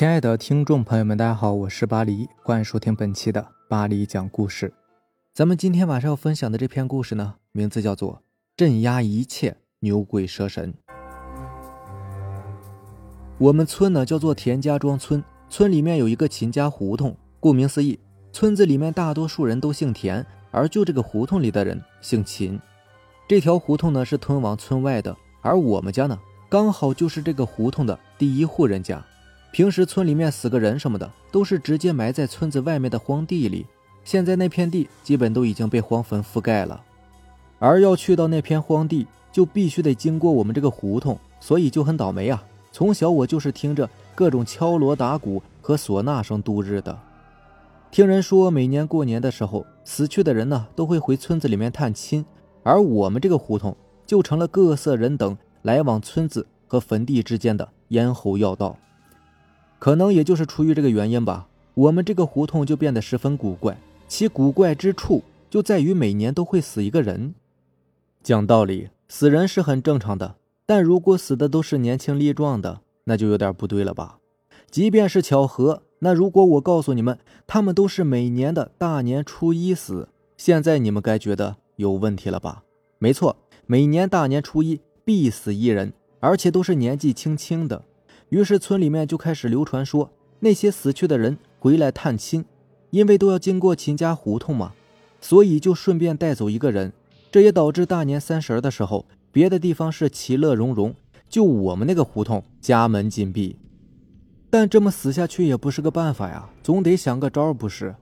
亲爱的听众朋友们，大家好，我是巴黎，欢迎收听本期的巴黎讲故事。咱们今天晚上要分享的这篇故事呢，名字叫做《镇压一切牛鬼蛇神》。我们村呢叫做田家庄村，村里面有一个秦家胡同。顾名思义，村子里面大多数人都姓田，而就这个胡同里的人姓秦。这条胡同呢是通往村外的，而我们家呢刚好就是这个胡同的第一户人家。平时村里面死个人什么的，都是直接埋在村子外面的荒地里。现在那片地基本都已经被荒坟覆盖了，而要去到那片荒地，就必须得经过我们这个胡同，所以就很倒霉啊。从小我就是听着各种敲锣打鼓和唢呐声度日的。听人说，每年过年的时候，死去的人呢都会回村子里面探亲，而我们这个胡同就成了各色人等来往村子和坟地之间的咽喉要道。可能也就是出于这个原因吧，我们这个胡同就变得十分古怪。其古怪之处就在于每年都会死一个人。讲道理，死人是很正常的，但如果死的都是年轻力壮的，那就有点不对了吧？即便是巧合，那如果我告诉你们，他们都是每年的大年初一死，现在你们该觉得有问题了吧？没错，每年大年初一必死一人，而且都是年纪轻轻的。于是村里面就开始流传说，那些死去的人回来探亲，因为都要经过秦家胡同嘛，所以就顺便带走一个人。这也导致大年三十的时候，别的地方是其乐融融，就我们那个胡同家门紧闭。但这么死下去也不是个办法呀，总得想个招不是？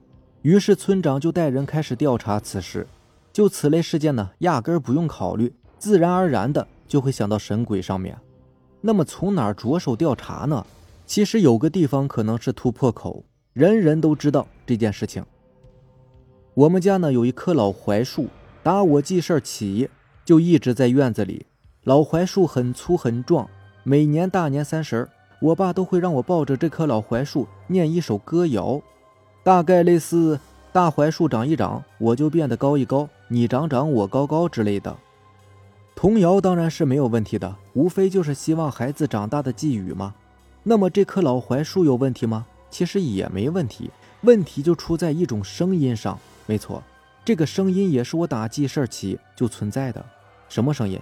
于是村长就带人开始调查此事。就此类事件呢，压根儿不用考虑，自然而然的就会想到神鬼上面。那么从哪儿着手调查呢？其实有个地方可能是突破口，人人都知道这件事情。我们家呢有一棵老槐树，打我记事起就一直在院子里。老槐树很粗很壮，每年大年三十，我爸都会让我抱着这棵老槐树念一首歌谣，大概类似“大槐树长一长，我就变得高一高；你长长，我高高”之类的。童谣当然是没有问题的，无非就是希望孩子长大的寄语嘛。那么这棵老槐树有问题吗？其实也没问题，问题就出在一种声音上。没错，这个声音也是我打记事起就存在的。什么声音？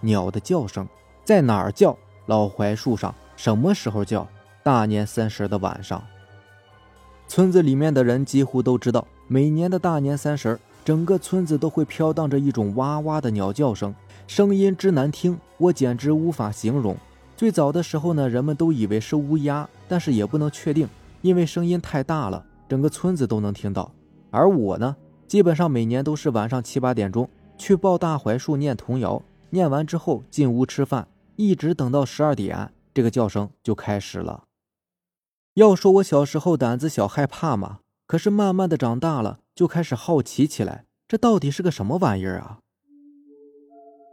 鸟的叫声。在哪儿叫？老槐树上。什么时候叫？大年三十的晚上。村子里面的人几乎都知道，每年的大年三十，整个村子都会飘荡着一种哇哇的鸟叫声。声音之难听，我简直无法形容。最早的时候呢，人们都以为是乌鸦，但是也不能确定，因为声音太大了，整个村子都能听到。而我呢，基本上每年都是晚上七八点钟去抱大槐树念童谣，念完之后进屋吃饭，一直等到十二点，这个叫声就开始了。要说我小时候胆子小害怕嘛，可是慢慢的长大了，就开始好奇起来，这到底是个什么玩意儿啊？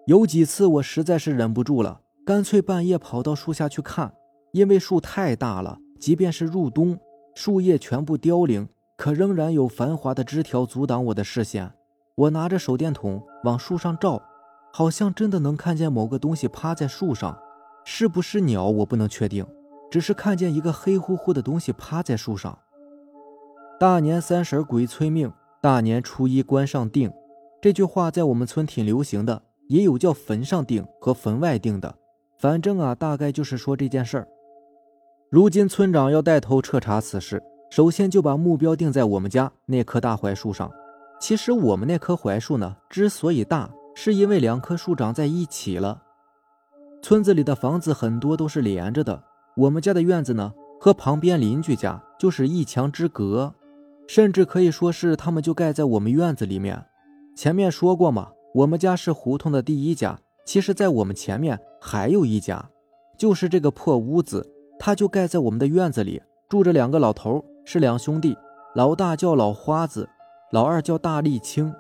有几次我实在是忍不住了，干脆半夜跑到树下去看。因为树太大了，即便是入冬，树叶全部凋零，可仍然有繁华的枝条阻挡我的视线。我拿着手电筒往树上照，好像真的能看见某个东西趴在树上，是不是鸟我不能确定，只是看见一个黑乎乎的东西趴在树上。大年三十鬼催命，大年初一关上定，这句话在我们村挺流行的。也有叫坟上定和坟外定的，反正啊，大概就是说这件事儿。如今村长要带头彻查此事，首先就把目标定在我们家那棵大槐树上。其实我们那棵槐树呢，之所以大，是因为两棵树长在一起了。村子里的房子很多都是连着的，我们家的院子呢，和旁边邻居家就是一墙之隔，甚至可以说是他们就盖在我们院子里面。前面说过嘛。我们家是胡同的第一家，其实，在我们前面还有一家，就是这个破屋子，它就盖在我们的院子里，住着两个老头，是两兄弟，老大叫老花子，老二叫大沥青，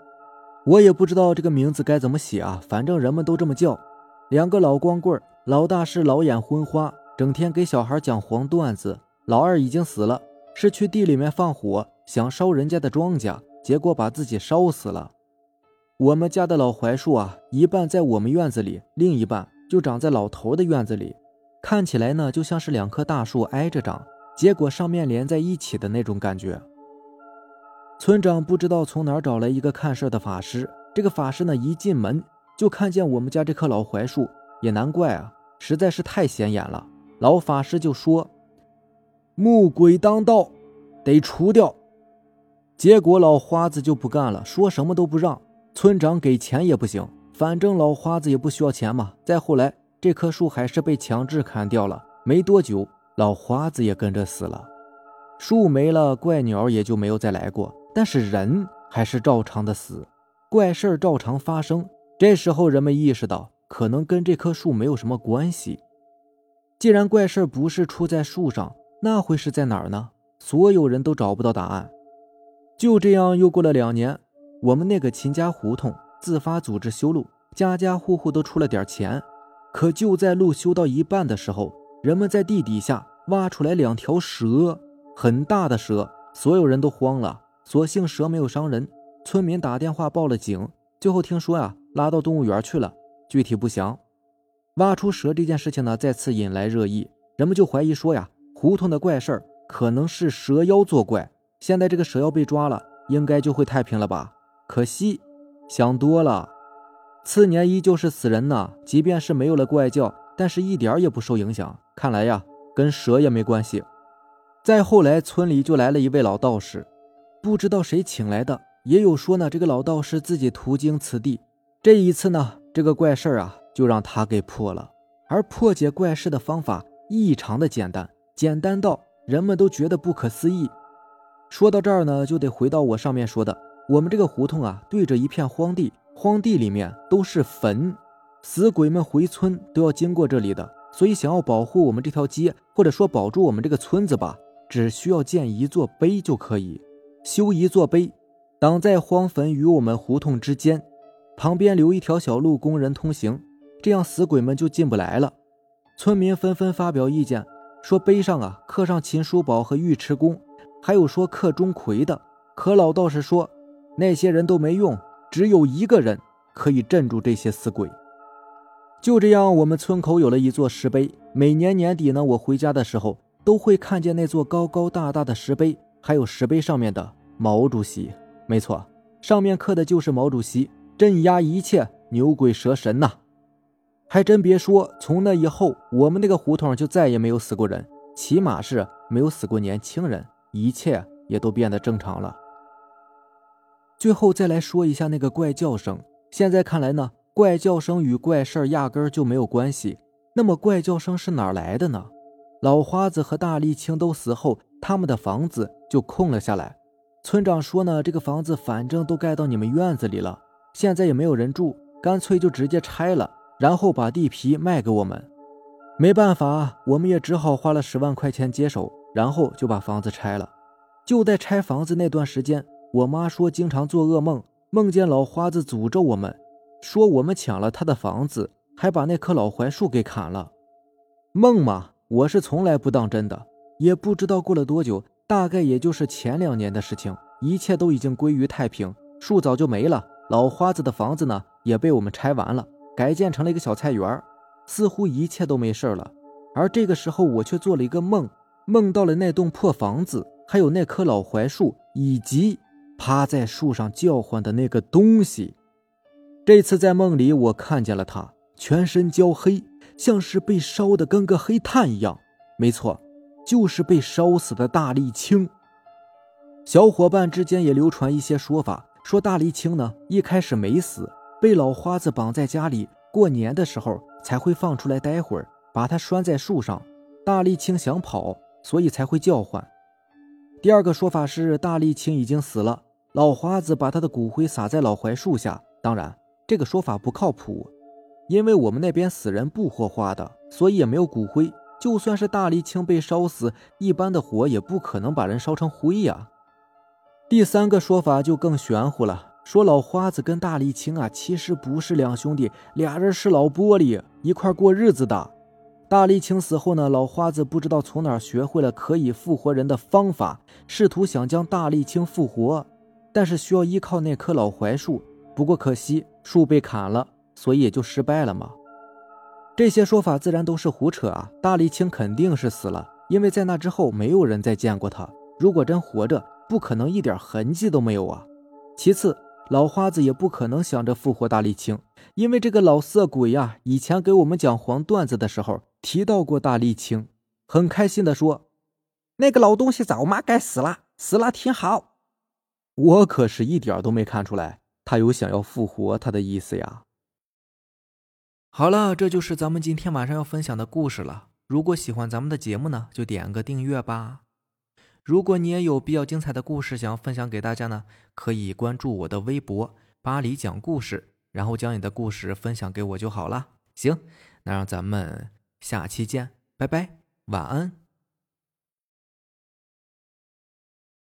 我也不知道这个名字该怎么写啊，反正人们都这么叫。两个老光棍，老大是老眼昏花，整天给小孩讲黄段子；老二已经死了，是去地里面放火，想烧人家的庄稼，结果把自己烧死了。我们家的老槐树啊，一半在我们院子里，另一半就长在老头的院子里。看起来呢，就像是两棵大树挨着长，结果上面连在一起的那种感觉。村长不知道从哪找来一个看事的法师，这个法师呢一进门就看见我们家这棵老槐树，也难怪啊，实在是太显眼了。老法师就说：“木鬼当道，得除掉。”结果老花子就不干了，说什么都不让，村长给钱也不行，反正老花子也不需要钱嘛。再后来，这棵树还是被强制砍掉了，没多久，老花子也跟着死了。树没了，怪鸟也就没有再来过。但是人还是照常的死，怪事照常发生。这时候人们意识到，可能跟这棵树没有什么关系。既然怪事不是出在树上，那会是在哪儿呢？所有人都找不到答案。就这样又过了两年，我们那个秦家胡同自发组织修路，家家户户都出了点钱。可就在路修到一半的时候，人们在地底下挖出来两条蛇，很大的蛇，所有人都慌了。所幸蛇没有伤人，村民打电话报了警，最后听说呀，拉到动物园去了，具体不详。挖出蛇这件事情呢，再次引来热议，人们就怀疑说呀，胡同的怪事儿可能是蛇妖作怪。现在这个蛇妖被抓了，应该就会太平了吧？可惜想多了，次年依旧是死人呢。即便是没有了怪叫，但是一点也不受影响。看来呀，跟蛇也没关系。再后来，村里就来了一位老道士。不知道谁请来的，也有说呢，这个老道士自己途经此地。这一次呢，这个怪事儿啊，就让他给破了。而破解怪事的方法异常的简单，简单到人们都觉得不可思议。说到这儿呢，就得回到我上面说的，我们这个胡同啊，对着一片荒地，荒地里面都是坟，死鬼们回村都要经过这里的。所以想要保护我们这条街，或者说保住我们这个村子吧，只需要建一座碑就可以。修一座碑，挡在荒坟与我们胡同之间，旁边留一条小路供人通行，这样死鬼们就进不来了。村民纷纷发表意见，说碑上啊刻上秦叔宝和尉迟恭，还有说刻钟馗的。可老道士说，那些人都没用，只有一个人可以镇住这些死鬼。就这样，我们村口有了一座石碑。每年年底呢，我回家的时候都会看见那座高高大大的石碑，还有石碑上面的。毛主席，没错，上面刻的就是毛主席，镇压一切牛鬼蛇神呐！还真别说，从那以后，我们那个胡同就再也没有死过人，起码是没有死过年轻人，一切也都变得正常了。最后再来说一下那个怪叫声，现在看来呢，怪叫声与怪事儿压根儿就没有关系。那么怪叫声是哪来的呢？老花子和大沥青都死后，他们的房子就空了下来。村长说呢，这个房子反正都盖到你们院子里了，现在也没有人住，干脆就直接拆了，然后把地皮卖给我们。没办法，我们也只好花了十万块钱接手，然后就把房子拆了。就在拆房子那段时间，我妈说经常做噩梦，梦见老花子诅咒我们，说我们抢了他的房子，还把那棵老槐树给砍了。梦嘛，我是从来不当真的，也不知道过了多久。大概也就是前两年的事情，一切都已经归于太平，树早就没了。老花子的房子呢，也被我们拆完了，改建成了一个小菜园，似乎一切都没事了。而这个时候，我却做了一个梦，梦到了那栋破房子，还有那棵老槐树，以及趴在树上叫唤的那个东西。这次在梦里，我看见了他，全身焦黑，像是被烧得跟个黑炭一样。没错。就是被烧死的大沥青。小伙伴之间也流传一些说法，说大沥青呢一开始没死，被老花子绑在家里，过年的时候才会放出来待会儿，把它拴在树上。大沥青想跑，所以才会叫唤。第二个说法是大沥青已经死了，老花子把他的骨灰撒在老槐树下。当然，这个说法不靠谱，因为我们那边死人不火化的，所以也没有骨灰。就算是大沥青被烧死，一般的火也不可能把人烧成灰呀。第三个说法就更玄乎了，说老花子跟大力青啊，其实不是两兄弟，俩人是老玻璃，一块过日子的。大力青死后呢，老花子不知道从哪学会了可以复活人的方法，试图想将大力青复活，但是需要依靠那棵老槐树，不过可惜树被砍了，所以也就失败了嘛。这些说法自然都是胡扯啊！大力青肯定是死了，因为在那之后没有人再见过他。如果真活着，不可能一点痕迹都没有啊。其次，老花子也不可能想着复活大沥青，因为这个老色鬼呀，以前给我们讲黄段子的时候提到过大沥青，很开心的说：“那个老东西早嘛该死了，死了挺好。”我可是一点都没看出来他有想要复活他的意思呀。好了，这就是咱们今天晚上要分享的故事了。如果喜欢咱们的节目呢，就点个订阅吧。如果你也有比较精彩的故事想要分享给大家呢，可以关注我的微博“巴黎讲故事”，然后将你的故事分享给我就好了。行，那让咱们下期见，拜拜，晚安。